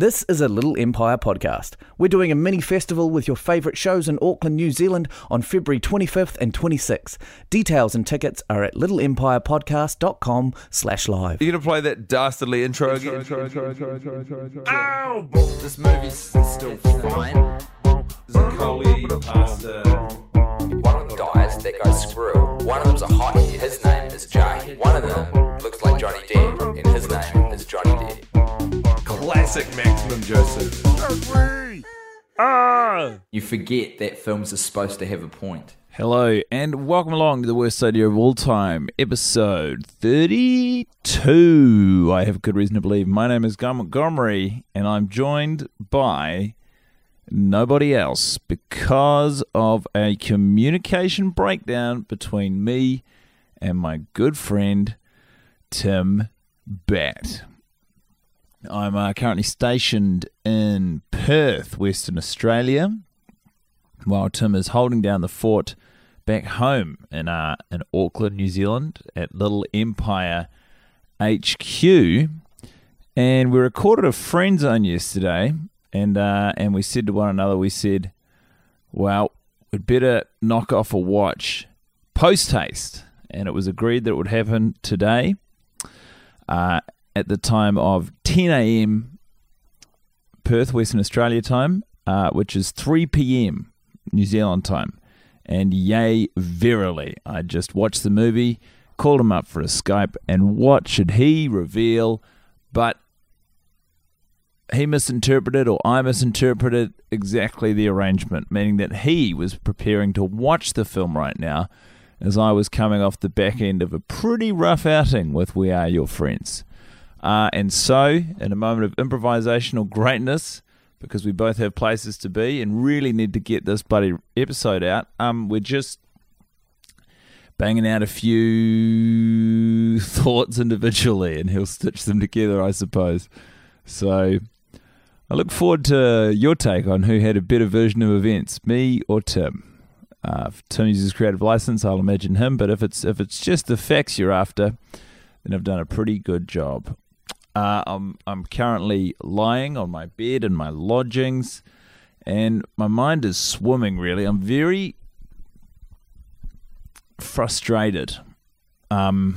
This is a Little Empire podcast. We're doing a mini festival with your favourite shows in Auckland, New Zealand on February 25th and 26th. Details and tickets are at littleempirepodcast.com slash live. You gonna play that dastardly intro again? Ow! This movie's still fine. Coley, pasta. One of them dies, that goes screw. One of them's a hottie, his name is Jay. One of them looks like Johnny Depp, and his name is Johnny Depp. Classic Maximum Joseph. You forget that films are supposed to have a point. Hello, and welcome along to the worst idea of all time, episode 32. I have good reason to believe. My name is Guy Montgomery, and I'm joined by nobody else because of a communication breakdown between me and my good friend Tim Batt. I'm uh, currently stationed in Perth, Western Australia, while Tim is holding down the fort back home in uh, in Auckland, New Zealand, at Little Empire HQ. And we recorded a friend zone yesterday, and uh, and we said to one another, we said, "Well, we'd better knock off a watch post haste," and it was agreed that it would happen today. Uh, at the time of 10 a.m. Perth, Western Australia time, uh, which is 3 p.m. New Zealand time. And yay, verily, I just watched the movie, called him up for a Skype, and what should he reveal? But he misinterpreted, or I misinterpreted exactly the arrangement, meaning that he was preparing to watch the film right now as I was coming off the back end of a pretty rough outing with We Are Your Friends. Uh, and so, in a moment of improvisational greatness, because we both have places to be and really need to get this bloody episode out, um, we're just banging out a few thoughts individually, and he'll stitch them together, I suppose. So, I look forward to your take on who had a better version of events, me or Tim. Uh, if Tim uses creative license, I'll imagine him. But if it's if it's just the facts you're after, then I've done a pretty good job. Uh, I'm I'm currently lying on my bed in my lodgings, and my mind is swimming. Really, I'm very frustrated. Um,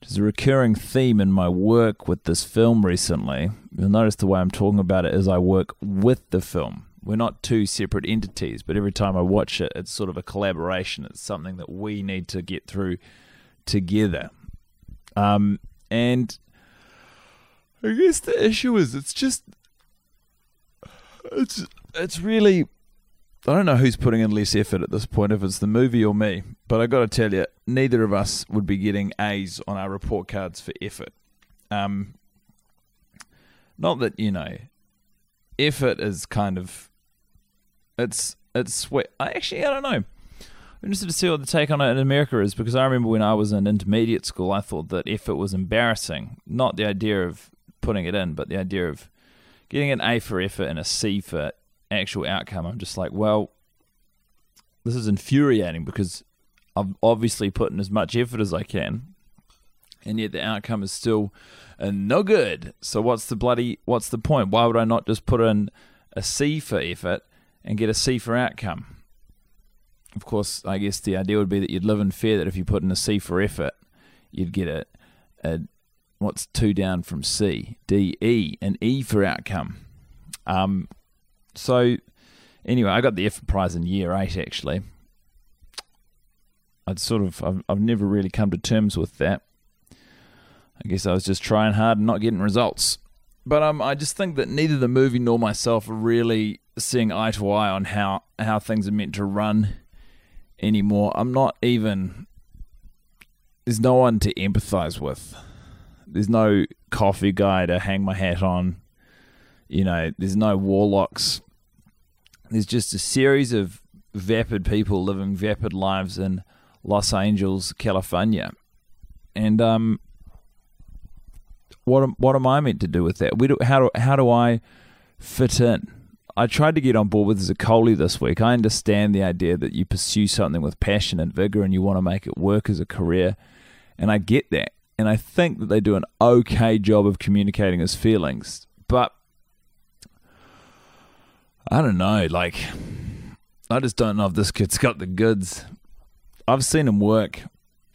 there's a recurring theme in my work with this film recently. You'll notice the way I'm talking about it is I work with the film. We're not two separate entities, but every time I watch it, it's sort of a collaboration. It's something that we need to get through together. Um, and I guess the issue is it's just it's it's really I don't know who's putting in less effort at this point, if it's the movie or me. But I got to tell you, neither of us would be getting A's on our report cards for effort. Um, not that you know, effort is kind of it's it's sweat. I actually I don't know. I'm interested to see what the take on it in America is because I remember when I was in intermediate school, I thought that effort was embarrassing. Not the idea of putting it in, but the idea of getting an A for effort and a C for actual outcome. I'm just like, well, this is infuriating because I've obviously put in as much effort as I can, and yet the outcome is still uh, no good. So what's the bloody what's the point? Why would I not just put in a C for effort and get a C for outcome? Of course, I guess the idea would be that you'd live in fear that if you put in a C for effort, you'd get a, a what's two down from C, D, E, an E for outcome. Um, so anyway, I got the effort prize in year eight actually. I'd sort of I've, I've never really come to terms with that. I guess I was just trying hard and not getting results. But um, I just think that neither the movie nor myself are really seeing eye to eye on how, how things are meant to run anymore. I'm not even. There's no one to empathize with. There's no coffee guy to hang my hat on. You know, there's no warlocks. There's just a series of vapid people living vapid lives in Los Angeles, California. And um, what am, what am I meant to do with that? Do, how do how do I fit in? I tried to get on board with Zaccoli this week. I understand the idea that you pursue something with passion and vigor and you want to make it work as a career, and I get that. And I think that they do an okay job of communicating his feelings, but I don't know. Like, I just don't know if this kid's got the goods. I've seen him work.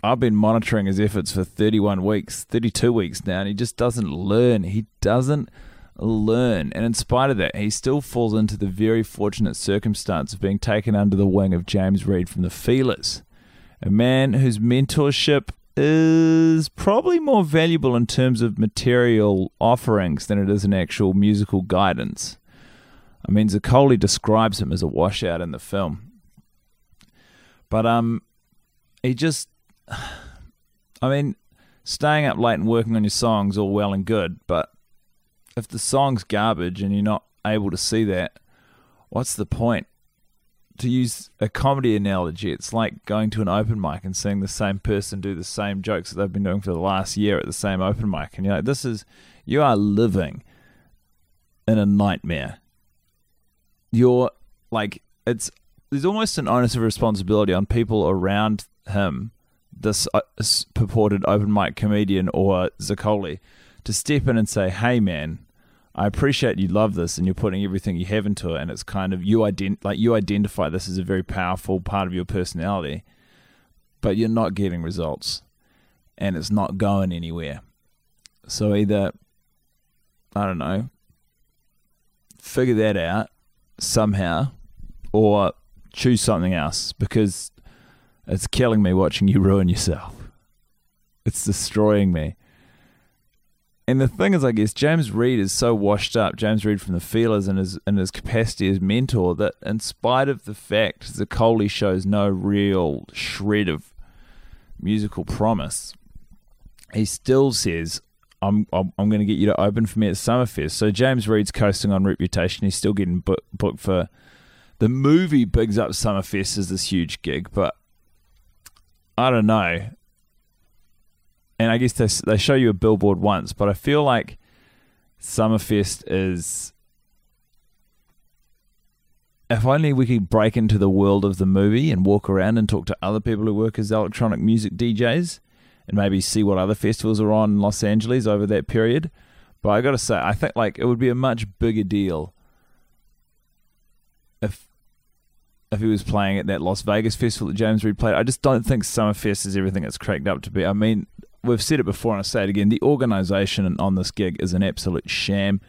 I've been monitoring his efforts for 31 weeks, 32 weeks now, and he just doesn't learn. He doesn't learn. And in spite of that, he still falls into the very fortunate circumstance of being taken under the wing of James Reed from the Feelers, a man whose mentorship is probably more valuable in terms of material offerings than it is in actual musical guidance. I mean, Zaccoli describes him as a washout in the film. But um, he just, I mean, staying up late and working on your songs all well and good, but if the song's garbage and you're not able to see that, what's the point? To use a comedy analogy, it's like going to an open mic and seeing the same person do the same jokes that they've been doing for the last year at the same open mic. And you're like, this is, you are living in a nightmare. You're like, it's, there's almost an onus of responsibility on people around him, this uh, purported open mic comedian or Zaccoli, to step in and say, hey man, I appreciate you love this and you're putting everything you have into it, and it's kind of you ident- like you identify this as a very powerful part of your personality, but you're not getting results, and it's not going anywhere. So either I don't know, figure that out somehow, or choose something else because it's killing me watching you ruin yourself. It's destroying me. And the thing is, I guess James Reed is so washed up, James Reed from the Feelers and his and his capacity as mentor, that in spite of the fact Zaccoli shows no real shred of musical promise, he still says, "I'm I'm, I'm going to get you to open for me at Summerfest." So James Reed's coasting on reputation. He's still getting book, booked for the movie. Bigs up Summerfest as this huge gig, but I don't know and I guess they they show you a billboard once, but I feel like Summerfest is. If only we could break into the world of the movie and walk around and talk to other people who work as electronic music DJs, and maybe see what other festivals are on in Los Angeles over that period. But I got to say, I think like it would be a much bigger deal if if he was playing at that Las Vegas festival that James Reed played. I just don't think Summerfest is everything it's cracked up to be. I mean, we've said it before and I say it again. The organisation on this gig is an absolute sham.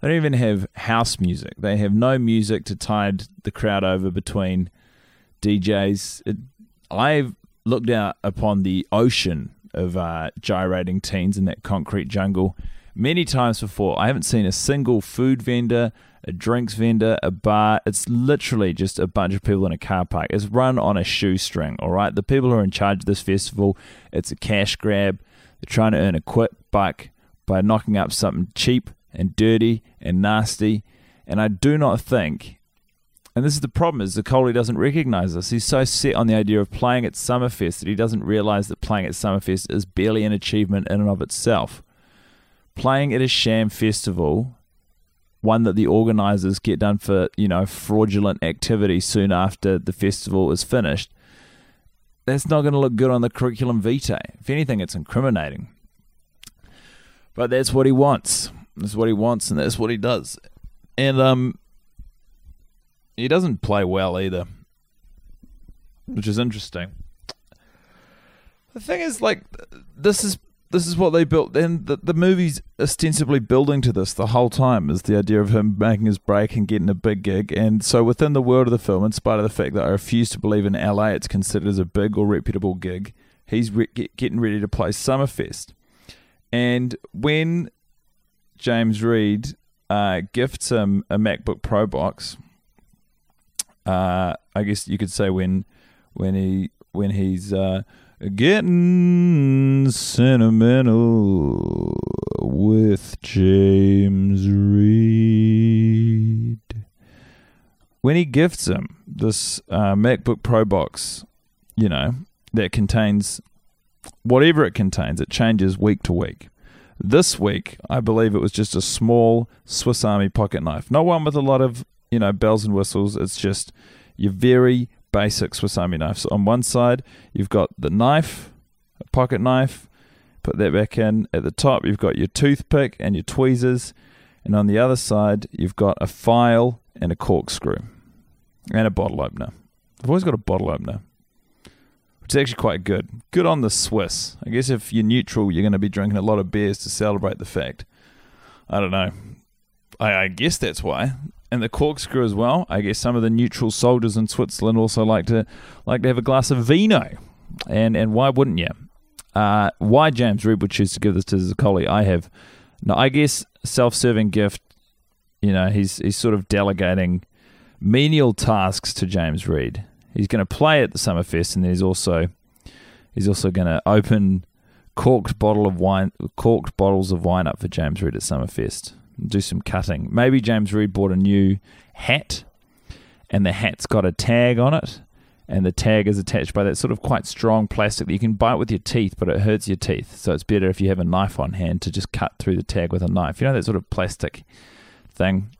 They don't even have house music. They have no music to tide the crowd over between DJs. It, I've looked out upon the ocean of uh, gyrating teens in that concrete jungle many times before. I haven't seen a single food vendor, a drinks vendor, a bar. It's literally just a bunch of people in a car park. It's run on a shoestring, all right? The people who are in charge of this festival, it's a cash grab. They're trying to earn a quick buck by knocking up something cheap and dirty and nasty. And I do not think, and this is the problem, is the Zaccoli doesn't recognize this. He's so set on the idea of playing at Summerfest that he doesn't realize that playing at Summerfest is barely an achievement in and of itself. Playing at a sham festival one that the organizers get done for you know fraudulent activity soon after the festival is finished that's not going to look good on the curriculum vitae. If anything, it's incriminating. But that's what he wants. That's what he wants, and that's what he does. And um, he doesn't play well either, which is interesting. The thing is, like, this is this is what they built, and the the movie's ostensibly building to this the whole time is the idea of him making his break and getting a big gig. And so, within the world of the film, in spite of the fact that I refuse to believe in LA, it's considered as a big or reputable gig. He's re- get, getting ready to play Summerfest, and when James Reed uh, gifts him a MacBook Pro box, uh, I guess you could say when when he when he's uh, getting sentimental with James Reed. When he gifts him this uh, MacBook Pro box, you know, that contains whatever it contains, it changes week to week. This week, I believe it was just a small Swiss Army pocket knife. Not one with a lot of, you know, bells and whistles. It's just your very basic Swiss Army knife. So on one side, you've got the knife, a pocket knife, put that back in. At the top, you've got your toothpick and your tweezers. And on the other side, you've got a file and a corkscrew and a bottle opener. I've always got a bottle opener, which is actually quite good. Good on the Swiss. I guess if you're neutral, you're going to be drinking a lot of beers to celebrate the fact. I don't know. I, I guess that's why and the corkscrew as well. I guess some of the neutral soldiers in Switzerland also like to like to have a glass of vino, and and why wouldn't you? Uh, why James Reed would choose to give this to Zaccoli, I have no. I guess self-serving gift. You know, he's he's sort of delegating menial tasks to James Reed. He's going to play at the Summerfest, and then he's also he's also going to open corked bottle of wine, corked bottles of wine up for James Reed at Summerfest do some cutting. Maybe James Reed bought a new hat, and the hat's got a tag on it, and the tag is attached by that sort of quite strong plastic that you can bite with your teeth, but it hurts your teeth. So it's better if you have a knife on hand to just cut through the tag with a knife. You know that sort of plastic thing.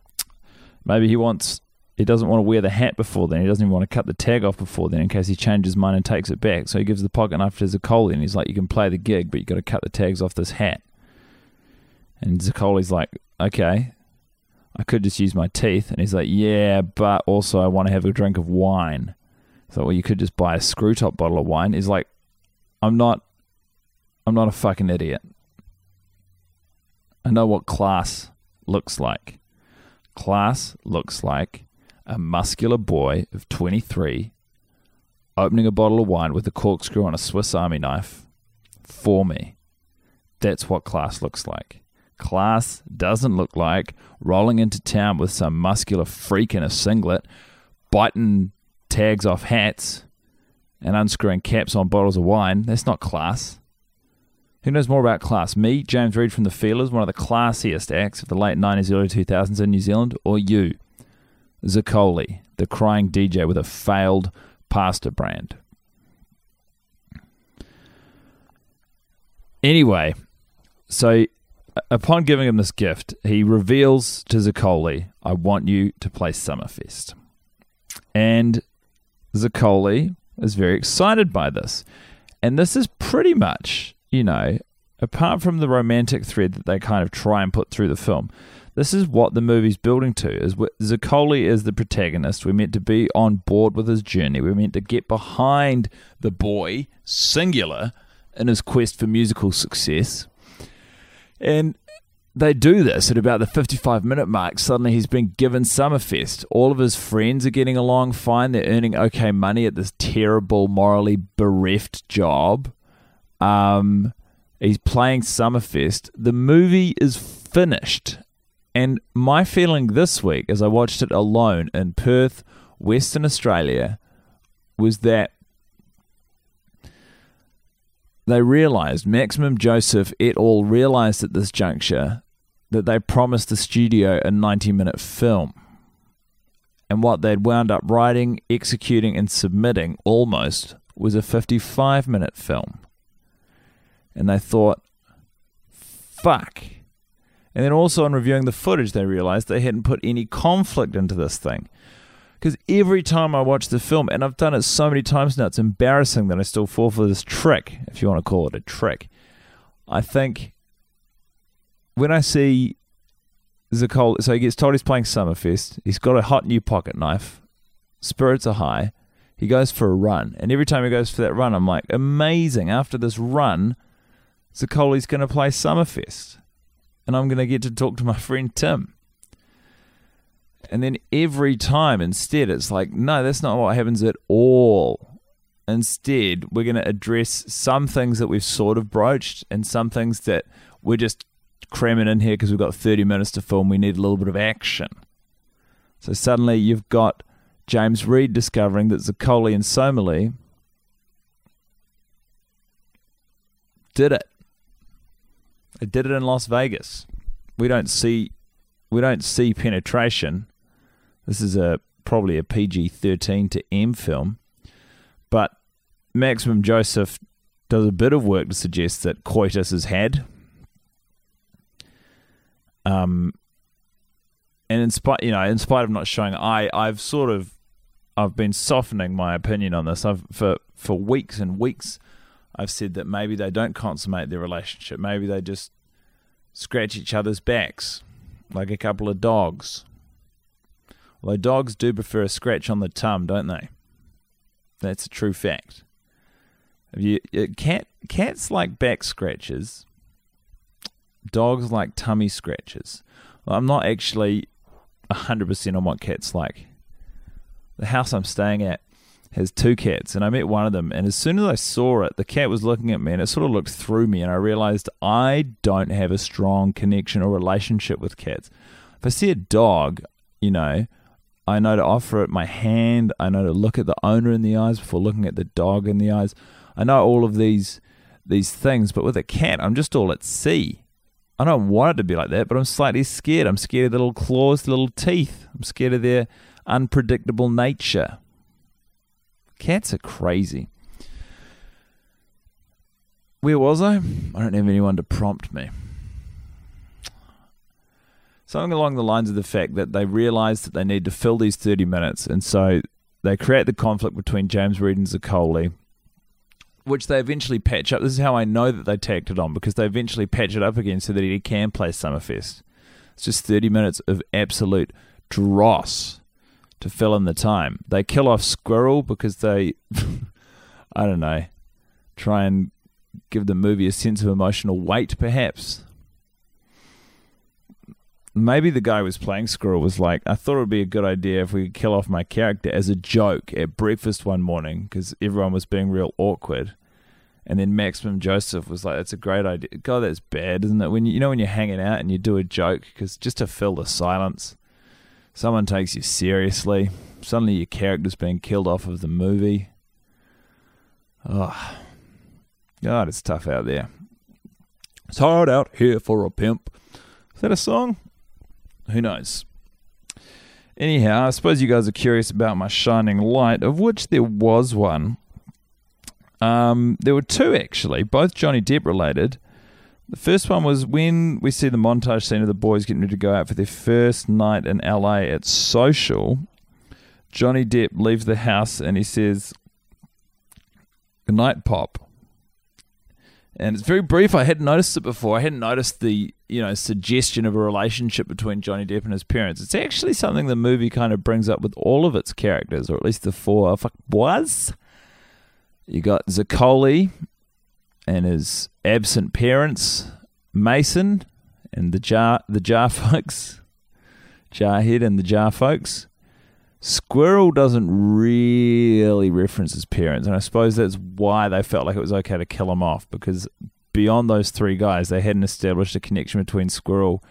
Maybe he wants. He doesn't want to wear the hat before then. He doesn't even want to cut the tag off before then in case he changes mind and takes it back. So he gives the pocket knife to Zaccoli and he's like, You can play the gig, but you've got to cut the tags off this hat. And Zaccoli's like, okay, I could just use my teeth. And he's like, yeah, but also I want to have a drink of wine. So, well, you could just buy a screw top bottle of wine. He's like, I'm not, I'm not a fucking idiot. I know what class looks like. Class looks like a muscular boy of 23 opening a bottle of wine with a corkscrew on a Swiss Army knife for me. That's what class looks like. Class doesn't look like rolling into town with some muscular freak in a singlet, biting tags off hats, and unscrewing caps on bottles of wine. That's not class. Who knows more about class? Me, James Reed from The Feelers, one of the classiest acts of the late 90s, early 2000s in New Zealand, or you, Zaccoli, the crying DJ with a failed pasta brand? Anyway, so upon giving him this gift, he reveals to Zaccoli, I want you to play Summerfest. And Zaccoli is very excited by this. And this is pretty much, you know, apart from the romantic thread that they kind of try and put through the film, this is what the movie's building to. Is Zaccoli is the protagonist. We're meant to be on board with his journey. We're meant to get behind the boy, singular, in his quest for musical success. And they do this at about the 55 minute mark. Suddenly he's been given Summerfest. All of his friends are getting along fine. They're earning okay money at this terrible, morally bereft job. Um, he's playing Summerfest. The movie is finished. And my feeling this week, as I watched it alone in Perth, Western Australia, was that they realized, Maximum Joseph et al. realized at this juncture that they promised the studio a 90 minute film. And what they'd wound up writing, executing, and submitting almost was a 55 minute film. And they thought, fuck. And then also on reviewing the footage, they realized they hadn't put any conflict into this thing. Because every time I watch the film, and I've done it so many times now, it's embarrassing that I still fall for this trick, if you want to call it a trick. I think when I see Zacol, so he gets told he's playing Summerfest, he's got a hot new pocket knife, spirits are high, he goes for a run, and every time he goes for that run, I'm like, amazing. After this run, Zaccoli's going to play Summerfest, and I'm going to get to talk to my friend Tim. And then every time, instead, it's like, no, that's not what happens at all. Instead, we're going to address some things that we've sort of broached and some things that we're just cramming in here because we've got 30 minutes to film. We need a little bit of action. So suddenly you've got James Reed discovering that Zaccoli and Somali did it. They did it in Las Vegas. We don't see we don't see penetration this is a probably a PG thirteen to M film, but Maximum Joseph does a bit of work to suggest that coitus is had. Um, and in spite, you know, in spite of not showing, I I've sort of I've been softening my opinion on this. I've for for weeks and weeks, I've said that maybe they don't consummate their relationship. Maybe they just scratch each other's backs like a couple of dogs. Although dogs do prefer a scratch on the tum, don't they? That's a true fact. You uh, cat cats like back scratches. Dogs like tummy scratches. Well, I'm not actually hundred percent on what cats like. The house I'm staying at has two cats, and I met one of them. And as soon as I saw it, the cat was looking at me, and it sort of looked through me, and I realized I don't have a strong connection or relationship with cats. If I see a dog, you know, I know to offer it my hand. I know to look at the owner in the eyes before looking at the dog in the eyes. I know all of these these things, but with a cat, I'm just all at sea. I don't want it to be like that, but I'm slightly scared. I'm scared of the little claws, the little teeth. I'm scared of their unpredictable nature. Cats are crazy. Where was I? I don't have anyone to prompt me something along the lines of the fact that they realize that they need to fill these 30 minutes. And so they create the conflict between James Reed and Zaccoli, which they eventually patch up. This is how I know that they tacked it on because they eventually patch it up again so that he can play Summerfest. It's just 30 minutes of absolute dross to fill in the time. They kill off Squirrel because they, I don't know, try and give the movie a sense of emotional weight, perhaps maybe the guy who was playing Squirrel was like, I thought it would be a good idea if we could kill off my character as a joke at breakfast one morning because everyone was being real awkward. And then Maximum Joseph was like, "That's a great idea." God, that's bad, isn't it? When you, you know when you're hanging out and you do a joke because just to fill the silence, someone takes you seriously. Suddenly your character's being killed off of the movie. Oh, God, it's tough out there. It's hard out here for a pimp. Is that a song? Who knows? Anyhow, I suppose you guys are curious about my shining light, of which there was one. Um, there were two actually, both Johnny Depp related. The first one was when we see the montage scene of the boys getting ready to go out for their first night in LA at Social. Johnny Depp leaves the house and he says, Good night, Pop and it's very brief. I hadn't noticed it before. I hadn't noticed the you know suggestion of a relationship between Johnny Depp and his parents. It's actually something the movie kind of brings up with all of its characters, or at least the four oh, fuck boys. You got Zaccoli and his absent parents, Mason and the jar the jar folks, Jarhead and the jar folks. Squirrel doesn't really reference his parents, and I suppose that's why they felt like it was okay to kill him off because beyond those three guys, they hadn't established a connection between Squirrel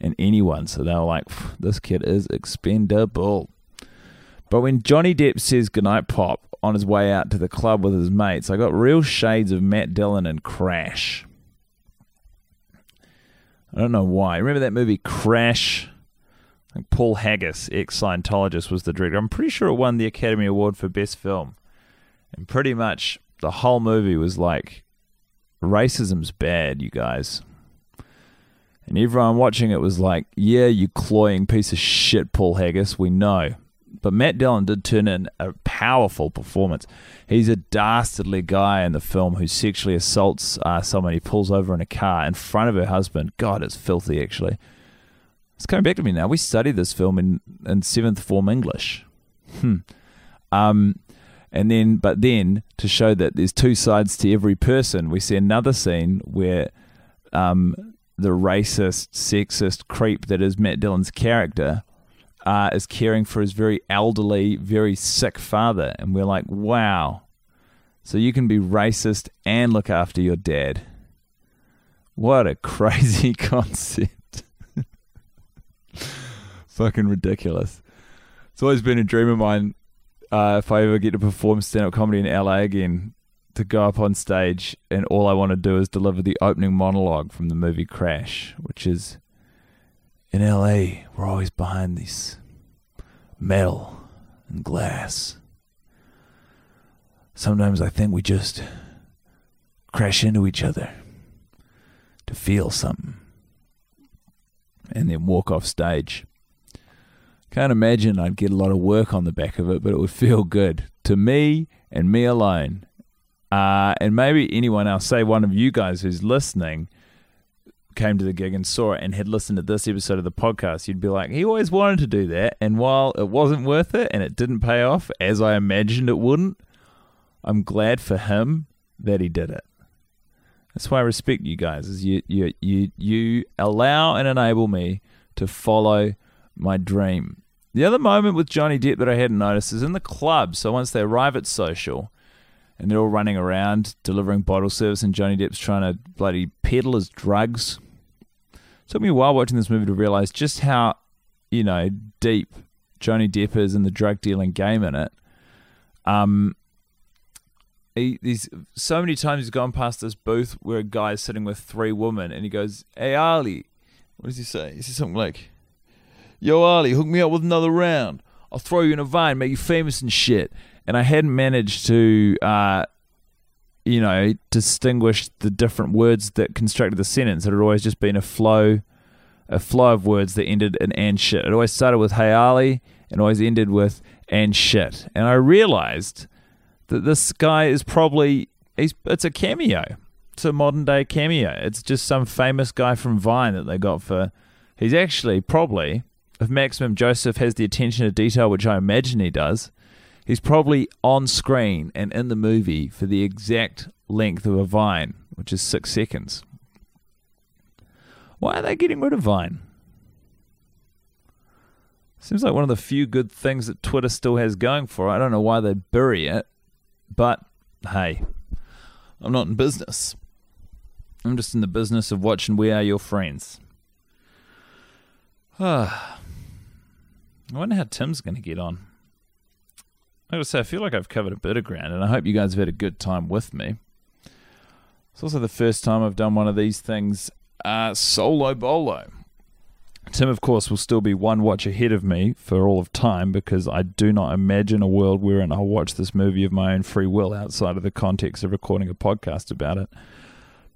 and anyone. So they were like, "This kid is expendable." But when Johnny Depp says goodnight, Pop, on his way out to the club with his mates, I got real shades of Matt Dillon and Crash. I don't know why. Remember that movie Crash? think Paul Haggis, ex Scientologist, was the director. I'm pretty sure it won the Academy Award for Best Film. And pretty much the whole movie was like, racism's bad, you guys. And everyone watching it was like, yeah, you cloying piece of shit, Paul Haggis, we know. but Matt Dillon did turn in a powerful performance. He's a dastardly guy in the film who sexually assaults uh, someone he pulls over in a car in front of her husband. God, it's filthy, actually. It's coming back to me now. We studied this film in, in seventh form English. Hmm. Um, and then, but then to show that there's two sides to every person, we see another scene where um, the racist, sexist creep that is Matt Dillon's character uh, is caring for his very elderly, very sick father. And we're like, wow. So you can be racist and look after your dad. What a crazy concept. Fucking ridiculous. It's always been a dream of mine uh, if I ever get to perform stand up comedy in LA again to go up on stage and all I want to do is deliver the opening monologue from the movie Crash, which is in LA, we're always behind these metal and glass. Sometimes I think we just crash into each other to feel something and then walk off stage. Can't imagine I'd get a lot of work on the back of it, but it would feel good to me and me alone. Uh, and maybe anyone else, say one of you guys who's listening, came to the gig and saw it and had listened to this episode of the podcast, you'd be like, he always wanted to do that. And while it wasn't worth it and it didn't pay off as I imagined it wouldn't, I'm glad for him that he did it. That's why I respect you guys. Is you you you you allow and enable me to follow my dream. The other moment with Johnny Depp that I hadn't noticed is in the club. So once they arrive at social, and they're all running around delivering bottle service, and Johnny Depp's trying to bloody peddle his drugs. It took me a while watching this movie to realize just how, you know, deep Johnny Depp is in the drug dealing game in it. Um, he, he's so many times he's gone past this booth where a guy's sitting with three women, and he goes, "Hey Ali," what does he say? He says something like, "Yo Ali, hook me up with another round. I'll throw you in a vine, make you famous and shit." And I hadn't managed to, uh, you know, distinguish the different words that constructed the sentence. It had always just been a flow, a flow of words that ended in "and shit." It always started with "Hey Ali," and always ended with "and shit." And I realized that this guy is probably he's it's a cameo. It's a modern day cameo. It's just some famous guy from Vine that they got for he's actually probably if Maximum Joseph has the attention to detail which I imagine he does, he's probably on screen and in the movie for the exact length of a Vine, which is 6 seconds. Why are they getting rid of Vine? Seems like one of the few good things that Twitter still has going for it. I don't know why they bury it. But hey, I'm not in business. I'm just in the business of watching We Are Your Friends. Ah, I wonder how Tim's going to get on. I gotta say, I feel like I've covered a bit of ground, and I hope you guys have had a good time with me. It's also the first time I've done one of these things uh, solo bolo. Tim, of course, will still be one watch ahead of me for all of time because I do not imagine a world wherein I'll watch this movie of my own free will outside of the context of recording a podcast about it.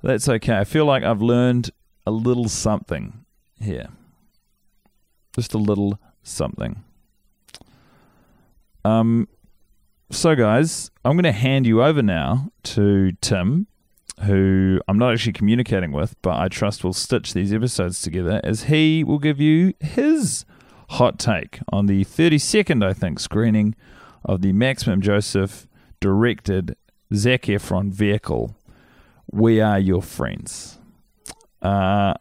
But that's okay. I feel like I've learned a little something here. Just a little something. Um, so, guys, I'm going to hand you over now to Tim who I'm not actually communicating with, but I trust will stitch these episodes together as he will give you his hot take on the 32nd, I think, screening of the Maximum Joseph directed Zac Efron vehicle, We Are Your Friends. Uh,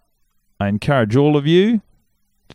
I encourage all of you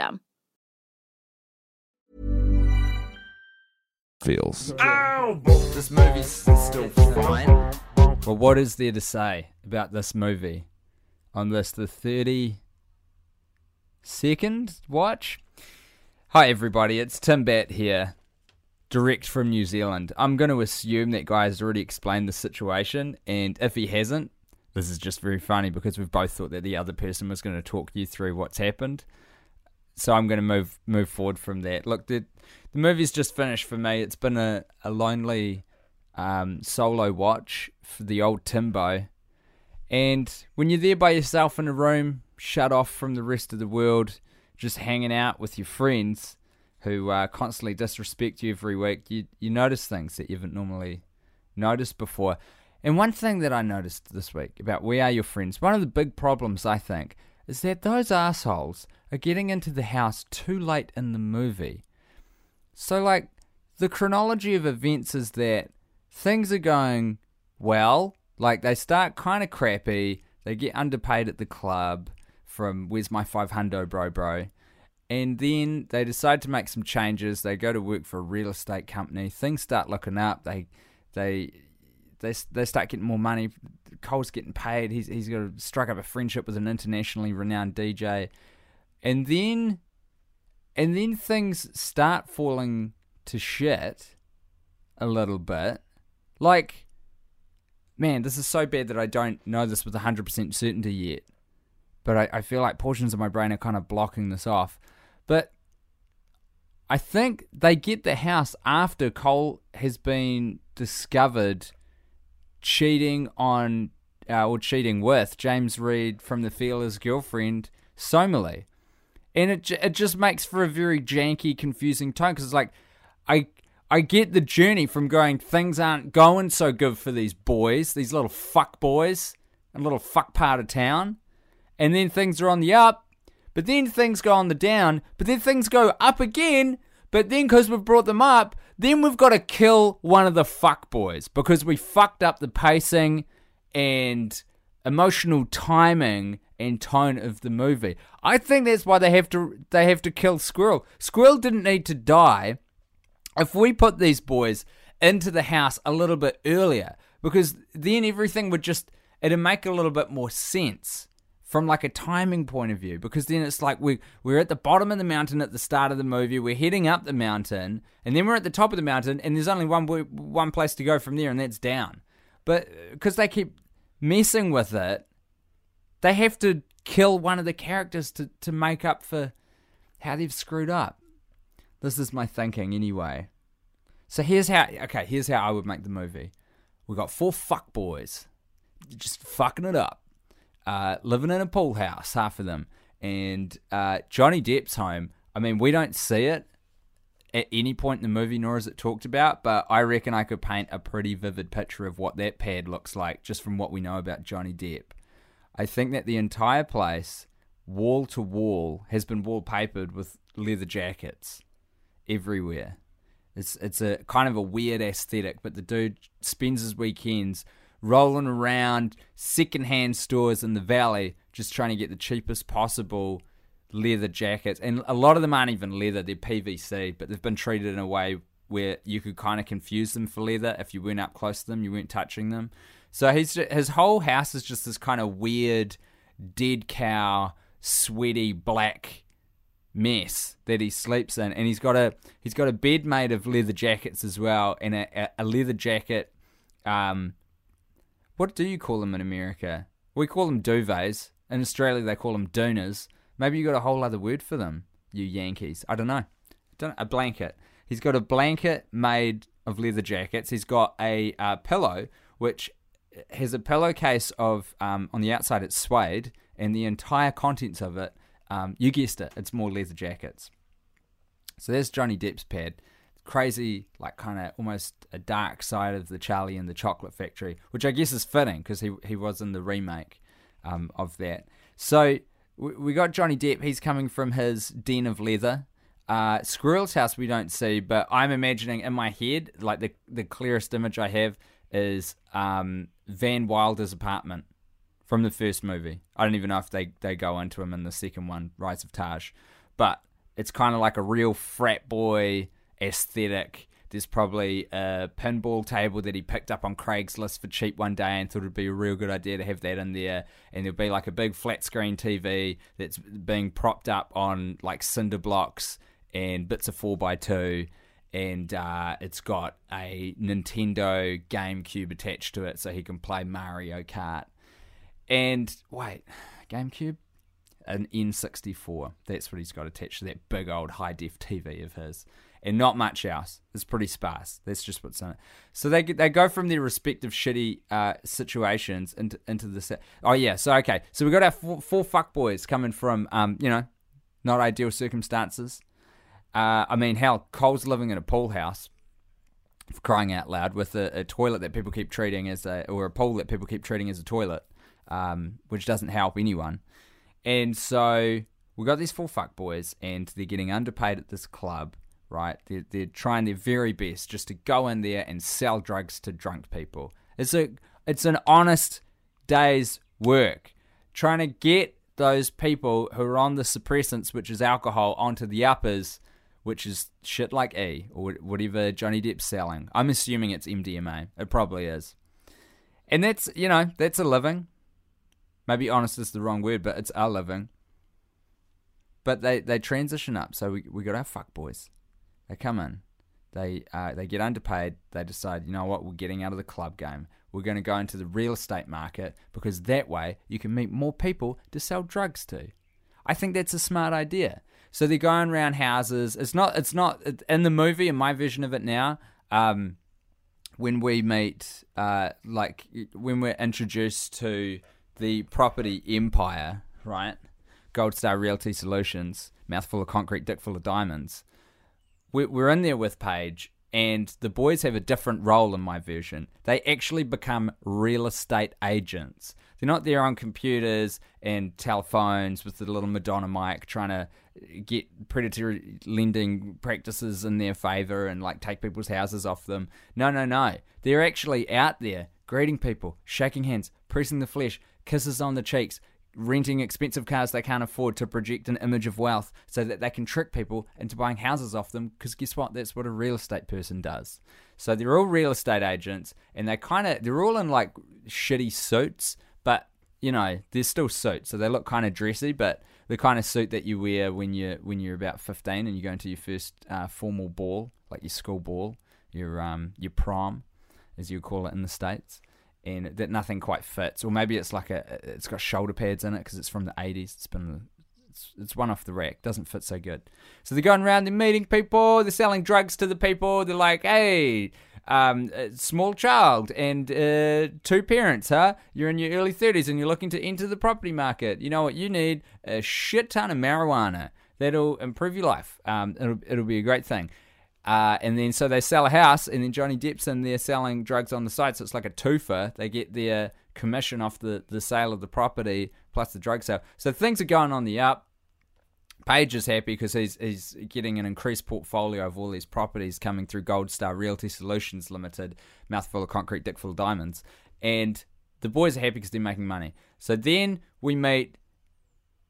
system. Feels. This movie's still fine. Well, what is there to say about this movie on this, the 30 second watch? Hi, everybody, it's Tim Batt here, direct from New Zealand. I'm going to assume that guy has already explained the situation, and if he hasn't, this is just very funny because we've both thought that the other person was going to talk you through what's happened. So I'm going to move move forward from that. Look, the the movie's just finished for me. It's been a, a lonely um, solo watch for the old Timbo. And when you're there by yourself in a room, shut off from the rest of the world, just hanging out with your friends who uh, constantly disrespect you every week, you, you notice things that you haven't normally noticed before. And one thing that I noticed this week about We Are Your Friends, one of the big problems, I think, is that those assholes are getting into the house too late in the movie. So, like, the chronology of events is that things are going well. Like, they start kind of crappy. They get underpaid at the club from Where's My 500 Bro Bro. And then they decide to make some changes. They go to work for a real estate company. Things start looking up. They, they, they, they start getting more money. Cole's getting paid. He's, he's got to strike up a friendship with an internationally renowned DJ. And then and then things start falling to shit a little bit. Like, man, this is so bad that I don't know this with 100% certainty yet. But I, I feel like portions of my brain are kind of blocking this off. But I think they get the house after Cole has been discovered cheating on, uh, or cheating with James Reed from the Feelers' girlfriend, Somali and it it just makes for a very janky, confusing tone because it's like I I get the journey from going things aren't going so good for these boys, these little fuck boys, a little fuck part of town, and then things are on the up, but then things go on the down, but then things go up again. But then, because we've brought them up, then we've got to kill one of the fuck boys because we fucked up the pacing and emotional timing and tone of the movie. I think that's why they have to they have to kill Squirrel. Squirrel didn't need to die if we put these boys into the house a little bit earlier because then everything would just it'd make a little bit more sense from like a timing point of view because then it's like we we're at the bottom of the mountain at the start of the movie we're heading up the mountain and then we're at the top of the mountain and there's only one one place to go from there and that's down but uh, because they keep messing with it they have to kill one of the characters to, to make up for how they've screwed up. This is my thinking anyway. So here's how okay, here's how I would make the movie. We got four fuck boys just fucking it up. Uh, living in a pool house, half of them. And uh, Johnny Depp's home. I mean, we don't see it at any point in the movie, nor is it talked about, but I reckon I could paint a pretty vivid picture of what that pad looks like just from what we know about Johnny Depp. I think that the entire place, wall to wall, has been wallpapered with leather jackets everywhere. It's it's a kind of a weird aesthetic, but the dude spends his weekends rolling around secondhand stores in the valley, just trying to get the cheapest possible leather jackets. And a lot of them aren't even leather; they're PVC, but they've been treated in a way where you could kind of confuse them for leather if you weren't up close to them, you weren't touching them. So his his whole house is just this kind of weird, dead cow, sweaty black mess that he sleeps in, and he's got a he's got a bed made of leather jackets as well, and a, a leather jacket. Um, what do you call them in America? We call them duvets. In Australia, they call them doonas. Maybe you got a whole other word for them, you Yankees. I don't know. Don't, a blanket. He's got a blanket made of leather jackets. He's got a uh, pillow which has a pillowcase of um, on the outside it's suede, and the entire contents of it, um, you guessed it, it's more leather jackets. So there's Johnny Depp's pad. Crazy, like kind of almost a dark side of the Charlie and the Chocolate Factory, which I guess is fitting because he he was in the remake um, of that. So we, we got Johnny Depp. He's coming from his den of leather. Uh, Squirrel's house we don't see, but I'm imagining in my head, like the the clearest image I have is um, Van Wilder's apartment from the first movie. I don't even know if they, they go into him in the second one, Rise of Taj. But it's kind of like a real frat boy aesthetic. There's probably a pinball table that he picked up on Craigslist for cheap one day and thought it'd be a real good idea to have that in there. And there'll be like a big flat screen TV that's being propped up on like cinder blocks and bits of 4x2 and uh, it's got a Nintendo GameCube attached to it, so he can play Mario Kart. And wait, GameCube, an N64. That's what he's got attached to that big old high def TV of his, and not much else. It's pretty sparse. That's just what's in it. So they they go from their respective shitty uh, situations into into the. Oh yeah. So okay. So we got our four, four fuck boys coming from um you know, not ideal circumstances uh, I mean, hell, Cole's living in a pool house, for crying out loud, with a, a, toilet that people keep treating as a, or a pool that people keep treating as a toilet, um, which doesn't help anyone. And so we got these four fuck boys, and they're getting underpaid at this club, right? They're, they're trying their very best just to go in there and sell drugs to drunk people. It's a, it's an honest day's work, trying to get those people who are on the suppressants, which is alcohol, onto the uppers which is shit like E or whatever Johnny Depp's selling. I'm assuming it's MDMA. It probably is. And that's, you know, that's a living. Maybe honest is the wrong word, but it's a living. But they, they transition up. So we, we got our fuck boys. They come in. They uh, they get underpaid. They decide, you know what, we're getting out of the club game. We're going to go into the real estate market because that way you can meet more people to sell drugs to. I think that's a smart idea. So they're going around houses. It's not. It's not in the movie. In my vision of it now, um, when we meet, uh, like when we're introduced to the property empire, right? Gold Star Realty Solutions, mouthful of concrete, dick full of diamonds. We're in there with Paige, and the boys have a different role in my version. They actually become real estate agents. They're not there on computers and telephones with the little Madonna mic trying to get predatory lending practices in their favor and like take people's houses off them. No, no, no. They're actually out there greeting people, shaking hands, pressing the flesh, kisses on the cheeks, renting expensive cars they can't afford to project an image of wealth so that they can trick people into buying houses off them because guess what? That's what a real estate person does. So they're all real estate agents and they kind of they're all in like shitty suits but you know they're still suits so they look kind of dressy but the kind of suit that you wear when you're when you're about 15 and you go into your first uh, formal ball, like your school ball, your um your prom, as you call it in the states, and that nothing quite fits, or maybe it's like a it's got shoulder pads in it because it's from the 80s. It's been it's, it's one off the rack, doesn't fit so good. So they're going around, they're meeting people, they're selling drugs to the people. They're like, hey, um, small child and uh, two parents, huh? You're in your early 30s and you're looking to enter the property market. You know what you need? A shit ton of marijuana. That'll improve your life. Um, it'll, it'll be a great thing. Uh, and then so they sell a house, and then Johnny Depp's in there selling drugs on the side. So it's like a twofer. They get their commission off the, the sale of the property plus the drug sale. So things are going on the up. Paige is happy because he's he's getting an increased portfolio of all these properties coming through Gold Star Realty Solutions Limited, mouthful of concrete, dick full of diamonds, and the boys are happy because they're making money. So then we meet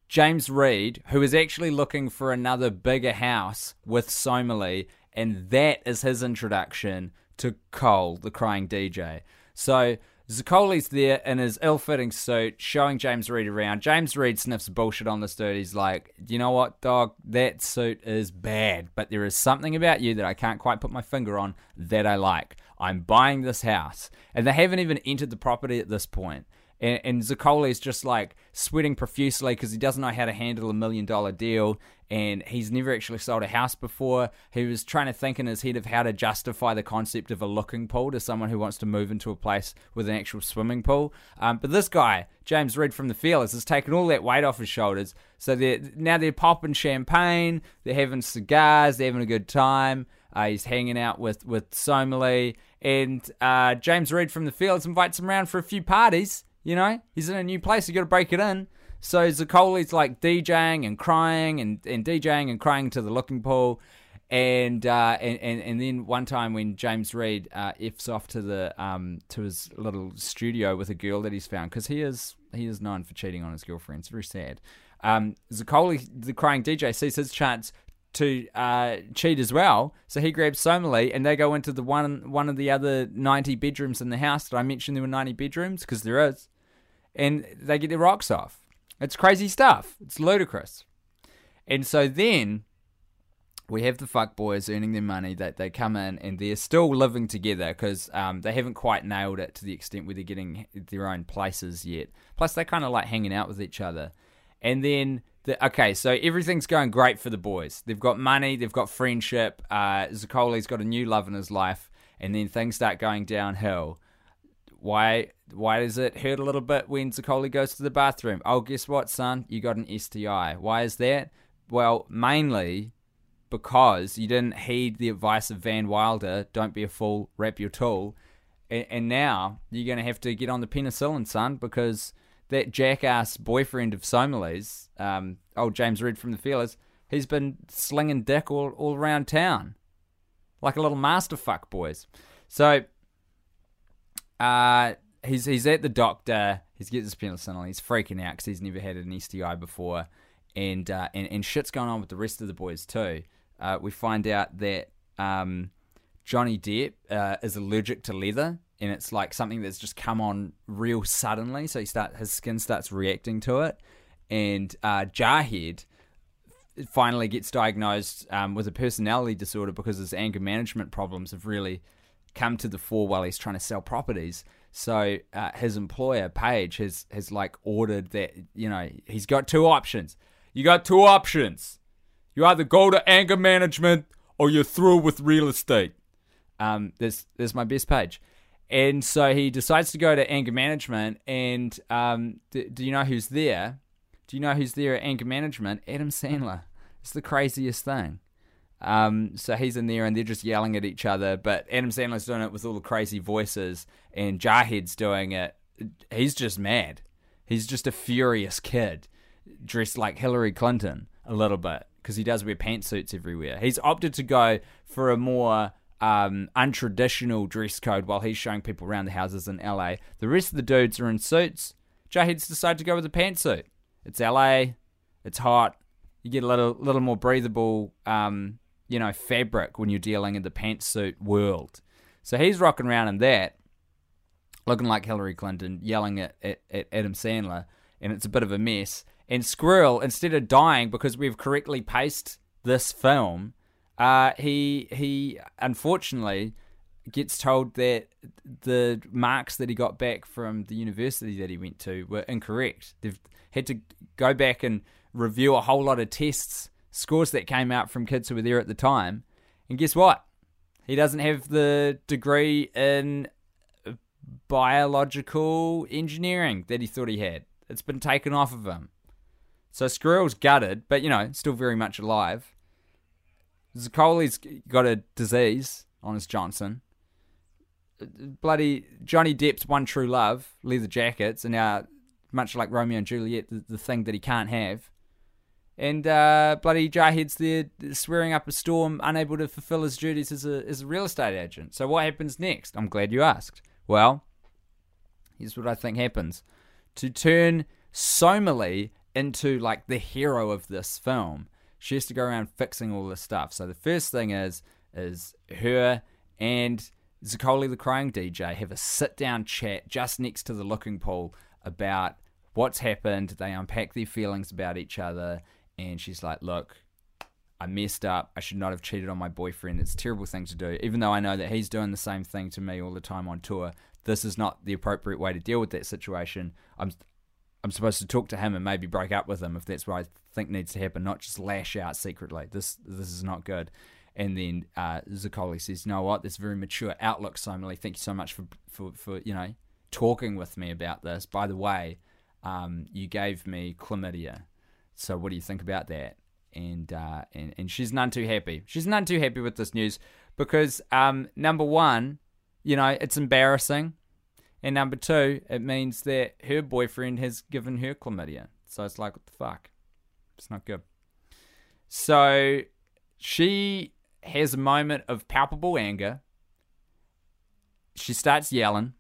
James Reed, who is actually looking for another bigger house with Somali, and that is his introduction to Cole, the crying DJ. So Zaccoli's there in his ill-fitting suit, showing James Reed around. James Reed sniffs bullshit on this dude. He's like, "You know what, dog? That suit is bad, but there is something about you that I can't quite put my finger on that I like. I'm buying this house." And they haven't even entered the property at this point. And, and just like sweating profusely because he doesn't know how to handle a million dollar deal. And he's never actually sold a house before. He was trying to think in his head of how to justify the concept of a looking pool to someone who wants to move into a place with an actual swimming pool. Um, but this guy, James Reed from the Feelers, has taken all that weight off his shoulders. So they're, now they're popping champagne, they're having cigars, they're having a good time. Uh, he's hanging out with, with Somali. And uh, James Reed from the Feelers invites him around for a few parties. You know, he's in a new place. You got to break it in. So Zaccoli's like DJing and crying and, and DJing and crying to the looking pool. And, uh, and and and then one time when James Reed uh, f's off to the um to his little studio with a girl that he's found because he is he is known for cheating on his girlfriend. It's very sad. Um, Zaccoli, the crying DJ, sees his chance to uh, cheat as well. So he grabs Somali and they go into the one one of the other ninety bedrooms in the house. Did I mention there were ninety bedrooms? Because there is, and they get their rocks off. It's crazy stuff. It's ludicrous. And so then we have the fuck boys earning their money. That they come in and they're still living together because um, they haven't quite nailed it to the extent where they're getting their own places yet. Plus, they kind of like hanging out with each other. And then the, okay, so everything's going great for the boys. They've got money, they've got friendship. Uh, Zaccoli's got a new love in his life, and then things start going downhill. Why? Why does it hurt a little bit when Zaccoli goes to the bathroom? Oh, guess what, son? You got an STI. Why is that? Well, mainly because you didn't heed the advice of Van Wilder. Don't be a fool. Wrap your tool. And, and now you're going to have to get on the penicillin, son, because that jackass boyfriend of Somali's, um, old James Reed from the Feelers, he's been slinging dick all, all around town. Like a little master fuck, boys. So, uh, he's he's at the doctor. He's getting his penicillin. He's freaking out because he's never had an STI before, and uh, and and shit's going on with the rest of the boys too. Uh, we find out that um, Johnny Depp uh, is allergic to leather, and it's like something that's just come on real suddenly. So he start his skin starts reacting to it, and uh, Jarhead finally gets diagnosed um, with a personality disorder because his anger management problems have really come to the fore while he's trying to sell properties. So uh, his employer, Paige, has has like ordered that you know he's got two options. You got two options. You either go to anger management or you're through with real estate. Um, there's there's my best Paige. And so he decides to go to anger management. And um, do, do you know who's there? Do you know who's there at anger management? Adam Sandler. It's the craziest thing. Um, so he's in there and they're just yelling at each other. But Adam Sandler's doing it with all the crazy voices, and Jarhead's doing it. He's just mad. He's just a furious kid dressed like Hillary Clinton a little bit because he does wear pantsuits everywhere. He's opted to go for a more um, untraditional dress code while he's showing people around the houses in LA. The rest of the dudes are in suits. Jarhead's decided to go with a pantsuit. It's LA. It's hot. You get a little little more breathable, um, you know, fabric when you're dealing in the pantsuit world. So he's rocking around in that, looking like Hillary Clinton, yelling at, at, at Adam Sandler, and it's a bit of a mess. And Squirrel, instead of dying because we've correctly paced this film, uh, he he unfortunately gets told that the marks that he got back from the university that he went to were incorrect. They've had to go back and review a whole lot of tests, scores that came out from kids who were there at the time. And guess what? He doesn't have the degree in biological engineering that he thought he had. It's been taken off of him. So Squirrel's gutted, but you know, still very much alive. Zaccoli's got a disease on his Johnson. Bloody Johnny Depp's one true love, leather jackets, and now much like Romeo and Juliet, the, the thing that he can't have. And uh, bloody Jarhead's there swearing up a storm, unable to fulfill his duties as a as a real estate agent. So what happens next? I'm glad you asked. Well, here's what I think happens: to turn Somali into like the hero of this film, she has to go around fixing all this stuff. So the first thing is is her and Zaccoli the crying DJ have a sit down chat just next to the looking pool about what's happened. They unpack their feelings about each other, and she's like, "Look, I messed up. I should not have cheated on my boyfriend. It's a terrible thing to do. Even though I know that he's doing the same thing to me all the time on tour, this is not the appropriate way to deal with that situation. I'm I'm supposed to talk to him and maybe break up with him if that's what I think needs to happen, not just lash out secretly. This this is not good. And then uh, Zaccoli says, "You know what? This very mature outlook, Somali. Thank you so much for for for you know talking with me about this. By the way, um, you gave me chlamydia. So what do you think about that?" And uh, and and she's none too happy. She's none too happy with this news because um, number one, you know, it's embarrassing. And number two, it means that her boyfriend has given her chlamydia. So it's like, what the fuck? It's not good. So she has a moment of palpable anger. She starts yelling.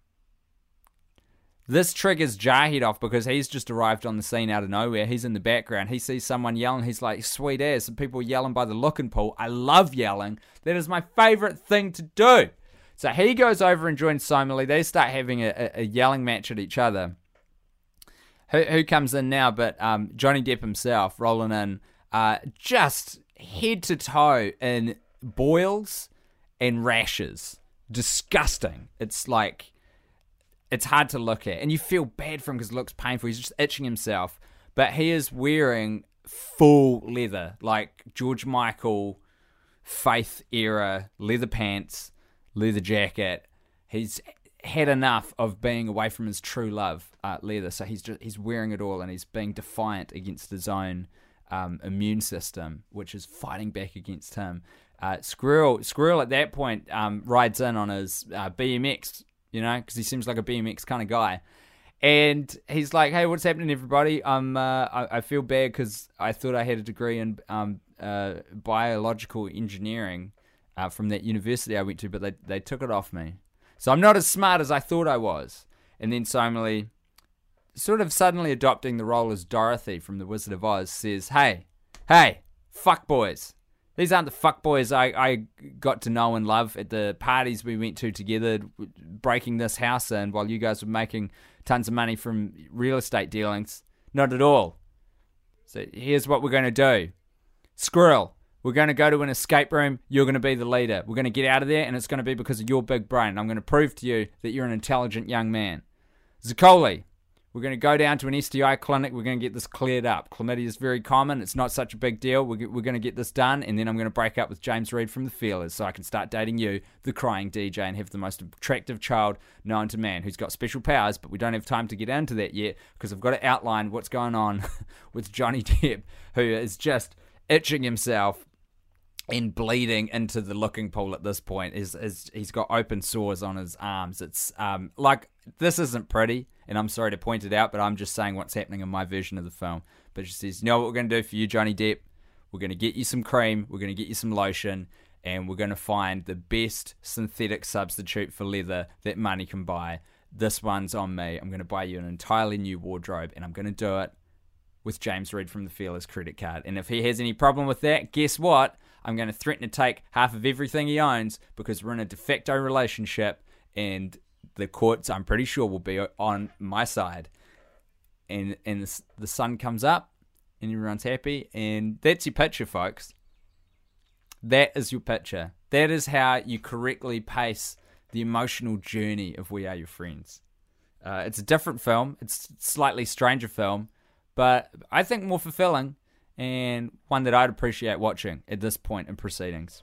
This triggers Jarhead off because he's just arrived on the scene out of nowhere. He's in the background. He sees someone yelling. He's like, sweet ass. And people yelling by the looking pool. I love yelling. That is my favorite thing to do. So he goes over and joins Somali. They start having a, a, a yelling match at each other. Who, who comes in now? But um, Johnny Depp himself rolling in, uh, just head to toe in boils and rashes. Disgusting. It's like it's hard to look at, and you feel bad for him because it looks painful. He's just itching himself, but he is wearing full leather, like George Michael Faith era leather pants, leather jacket. He's had enough of being away from his true love, uh, leather. So he's just, he's wearing it all, and he's being defiant against his own um, immune system, which is fighting back against him. Uh, Squirrel, Squirrel at that point um, rides in on his uh, BMX, you know, because he seems like a BMX kind of guy. And he's like, "Hey, what's happening, everybody? Um, uh, I, I feel bad because I thought I had a degree in um, uh, biological engineering uh, from that university I went to, but they they took it off me. So I'm not as smart as I thought I was." And then Somali, sort of suddenly adopting the role as Dorothy from The Wizard of Oz, says, "Hey, hey, fuck boys." These aren't the fuck boys I, I got to know and love at the parties we went to together, breaking this house in while you guys were making tons of money from real estate dealings. Not at all. So here's what we're going to do Squirrel, we're going to go to an escape room. You're going to be the leader. We're going to get out of there, and it's going to be because of your big brain. I'm going to prove to you that you're an intelligent young man. Zaccoli, we're going to go down to an STI clinic. We're going to get this cleared up. Chlamydia is very common. It's not such a big deal. We're, we're going to get this done, and then I'm going to break up with James Reed from the Feelers so I can start dating you, the crying DJ, and have the most attractive child known to man who's got special powers, but we don't have time to get into that yet because I've got to outline what's going on with Johnny Depp, who is just itching himself and bleeding into the looking pool at this point. Is is he's got open sores on his arms. It's um like this isn't pretty, and I'm sorry to point it out, but I'm just saying what's happening in my version of the film. But she says, "You know what we're going to do for you, Johnny Depp? We're going to get you some cream. We're going to get you some lotion." And we're going to find the best synthetic substitute for leather that money can buy. This one's on me. I'm going to buy you an entirely new wardrobe, and I'm going to do it with James Reed from the Feelers credit card. And if he has any problem with that, guess what? I'm going to threaten to take half of everything he owns because we're in a de facto relationship and the courts, I'm pretty sure, will be on my side. And, and the, sun comes up and everyone's happy. And that's your picture, folks. That is your picture. That is how you correctly pace the emotional journey of We Are Your Friends. Uh, it's a different film. It's slightly stranger film, but I think more fulfilling and one that I'd appreciate watching at this point in proceedings.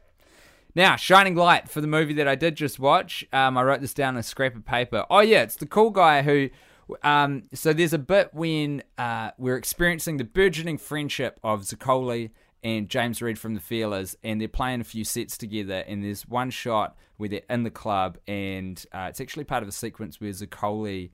Now, shining light for the movie that I did just watch. Um, I wrote this down on a scrap of paper. Oh yeah, it's the cool guy who. Um, so there's a bit when uh, we're experiencing the burgeoning friendship of Zaccoli and James Reed from the Feelers, and they're playing a few sets together. And there's one shot where they're in the club, and uh, it's actually part of a sequence where Zaccoli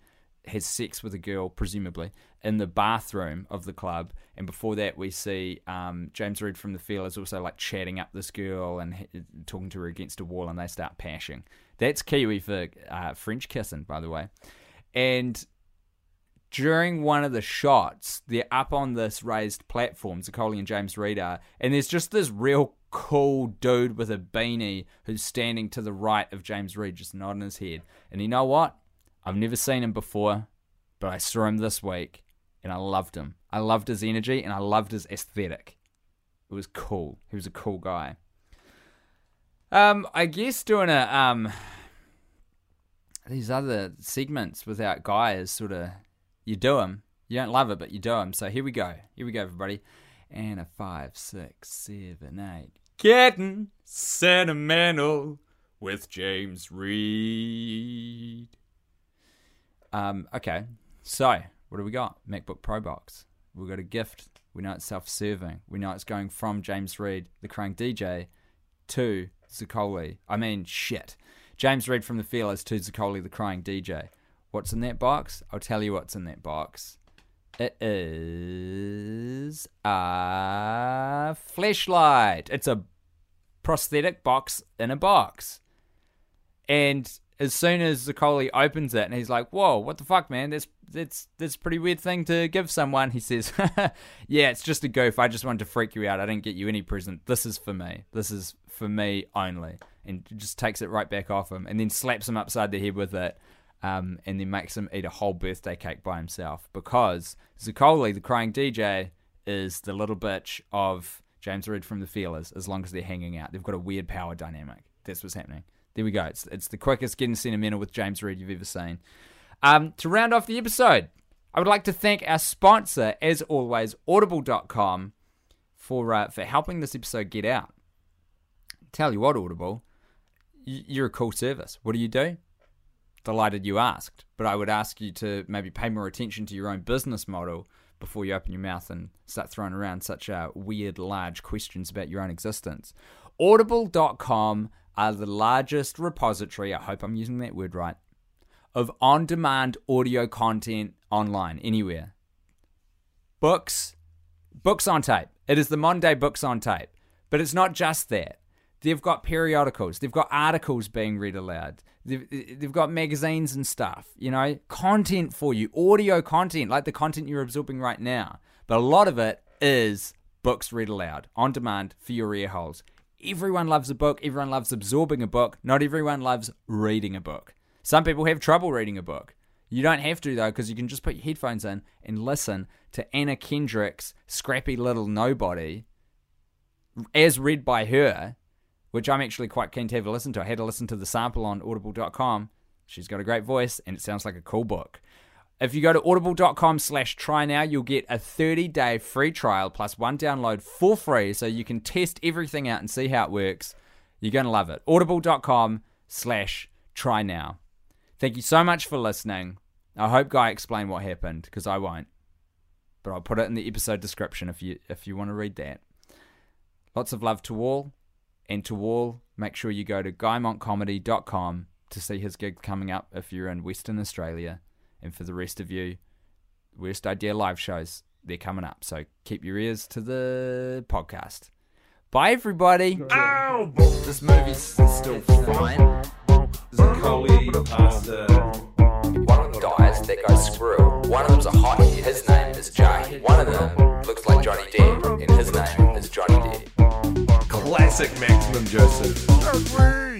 has sex with a girl, presumably, in the bathroom of the club. And before that, we see um, James Reed from the Feelers also like chatting up this girl and h- talking to her against a wall, and they start pashing. That's Kiwi for uh, French kissing, by the way. And during one of the shots, they're up on this raised platform, Zaccoli and James Reed are, and there's just this real cool dude with a beanie who's standing to the right of James Reed, just nodding his head. And you know what? I've never seen him before, but I saw him this week, and I loved him. I loved his energy, and I loved his aesthetic. It was cool. He was a cool guy. Um, I guess doing a um these other segments without guys sort of you do them. You don't love it, but you do them. So here we go. Here we go, everybody. And a five, six, seven, eight. Getting sentimental with James Reed. Um, okay. So what do we got? MacBook Pro box. We've got a gift. We know it's self-serving. We know it's going from James Reed, the crying DJ, to Zaccoli. I mean, shit. James Reed from the Feelers to Zaccoli, the crying DJ. What's in that box? I'll tell you what's in that box. It is a flashlight. It's a prosthetic box in a box. And as soon as Zaccoli opens it and he's like, Whoa, what the fuck, man? That's that's that's a pretty weird thing to give someone. He says, Yeah, it's just a goof. I just wanted to freak you out. I didn't get you any present. This is for me. This is for me only. And just takes it right back off him and then slaps him upside the head with it. Um, and then makes him eat a whole birthday cake by himself because Zaccoli, the crying DJ, is the little bitch of James Reed from the Feelers. As long as they're hanging out, they've got a weird power dynamic. That's what's happening. There we go. It's it's the quickest getting sentimental with James Reed you've ever seen. Um, to round off the episode, I would like to thank our sponsor, as always, Audible.com, for uh, for helping this episode get out. Tell you what, Audible, you're a cool service. What do you do? Delighted you asked, but I would ask you to maybe pay more attention to your own business model before you open your mouth and start throwing around such uh, weird, large questions about your own existence. Audible.com are the largest repository, I hope I'm using that word right, of on demand audio content online, anywhere. Books, books on tape. It is the Monday books on tape. But it's not just that. They've got periodicals, they've got articles being read aloud, they've, they've got magazines and stuff, you know, content for you, audio content, like the content you're absorbing right now. But a lot of it is books read aloud, on demand for your ear holes. Everyone loves a book, everyone loves absorbing a book, not everyone loves reading a book. Some people have trouble reading a book. You don't have to though, because you can just put your headphones in and listen to Anna Kendrick's Scrappy Little Nobody as read by her, which I'm actually quite keen to have a listen to. I had to listen to the sample on audible.com. She's got a great voice and it sounds like a cool book. If you go to audible.com slash try now, you'll get a 30 day free trial plus one download for free so you can test everything out and see how it works. You're going to love it. Audible.com slash try now. Thank you so much for listening. I hope Guy explained what happened because I won't. But I'll put it in the episode description if you if you want to read that. Lots of love to all. And to all, make sure you go to guymontcomedy.com to see his gig coming up if you're in Western Australia. And for the rest of you, Worst Idea live shows, they're coming up. So keep your ears to the podcast. Bye, everybody. This movie's still fine. Zaccoli, pasta. One of them dies, that goes screw. One of them's a hottie, his name is Jay. One of them looks like Johnny Depp, and his name is Johnny Depp. Classic Maximum Joseph.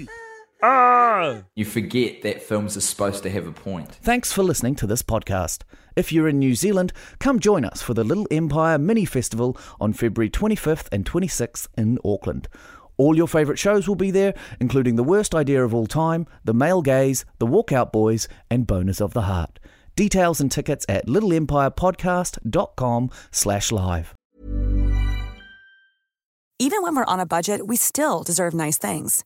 You forget that films are supposed to have a point. Thanks for listening to this podcast. If you're in New Zealand, come join us for the Little Empire Mini Festival on February 25th and 26th in Auckland. All your favourite shows will be there, including The Worst Idea of All Time, The Male Gaze, The Walkout Boys, and Bonus of the Heart. Details and tickets at littleempirepodcast.com slash live. Even when we're on a budget, we still deserve nice things.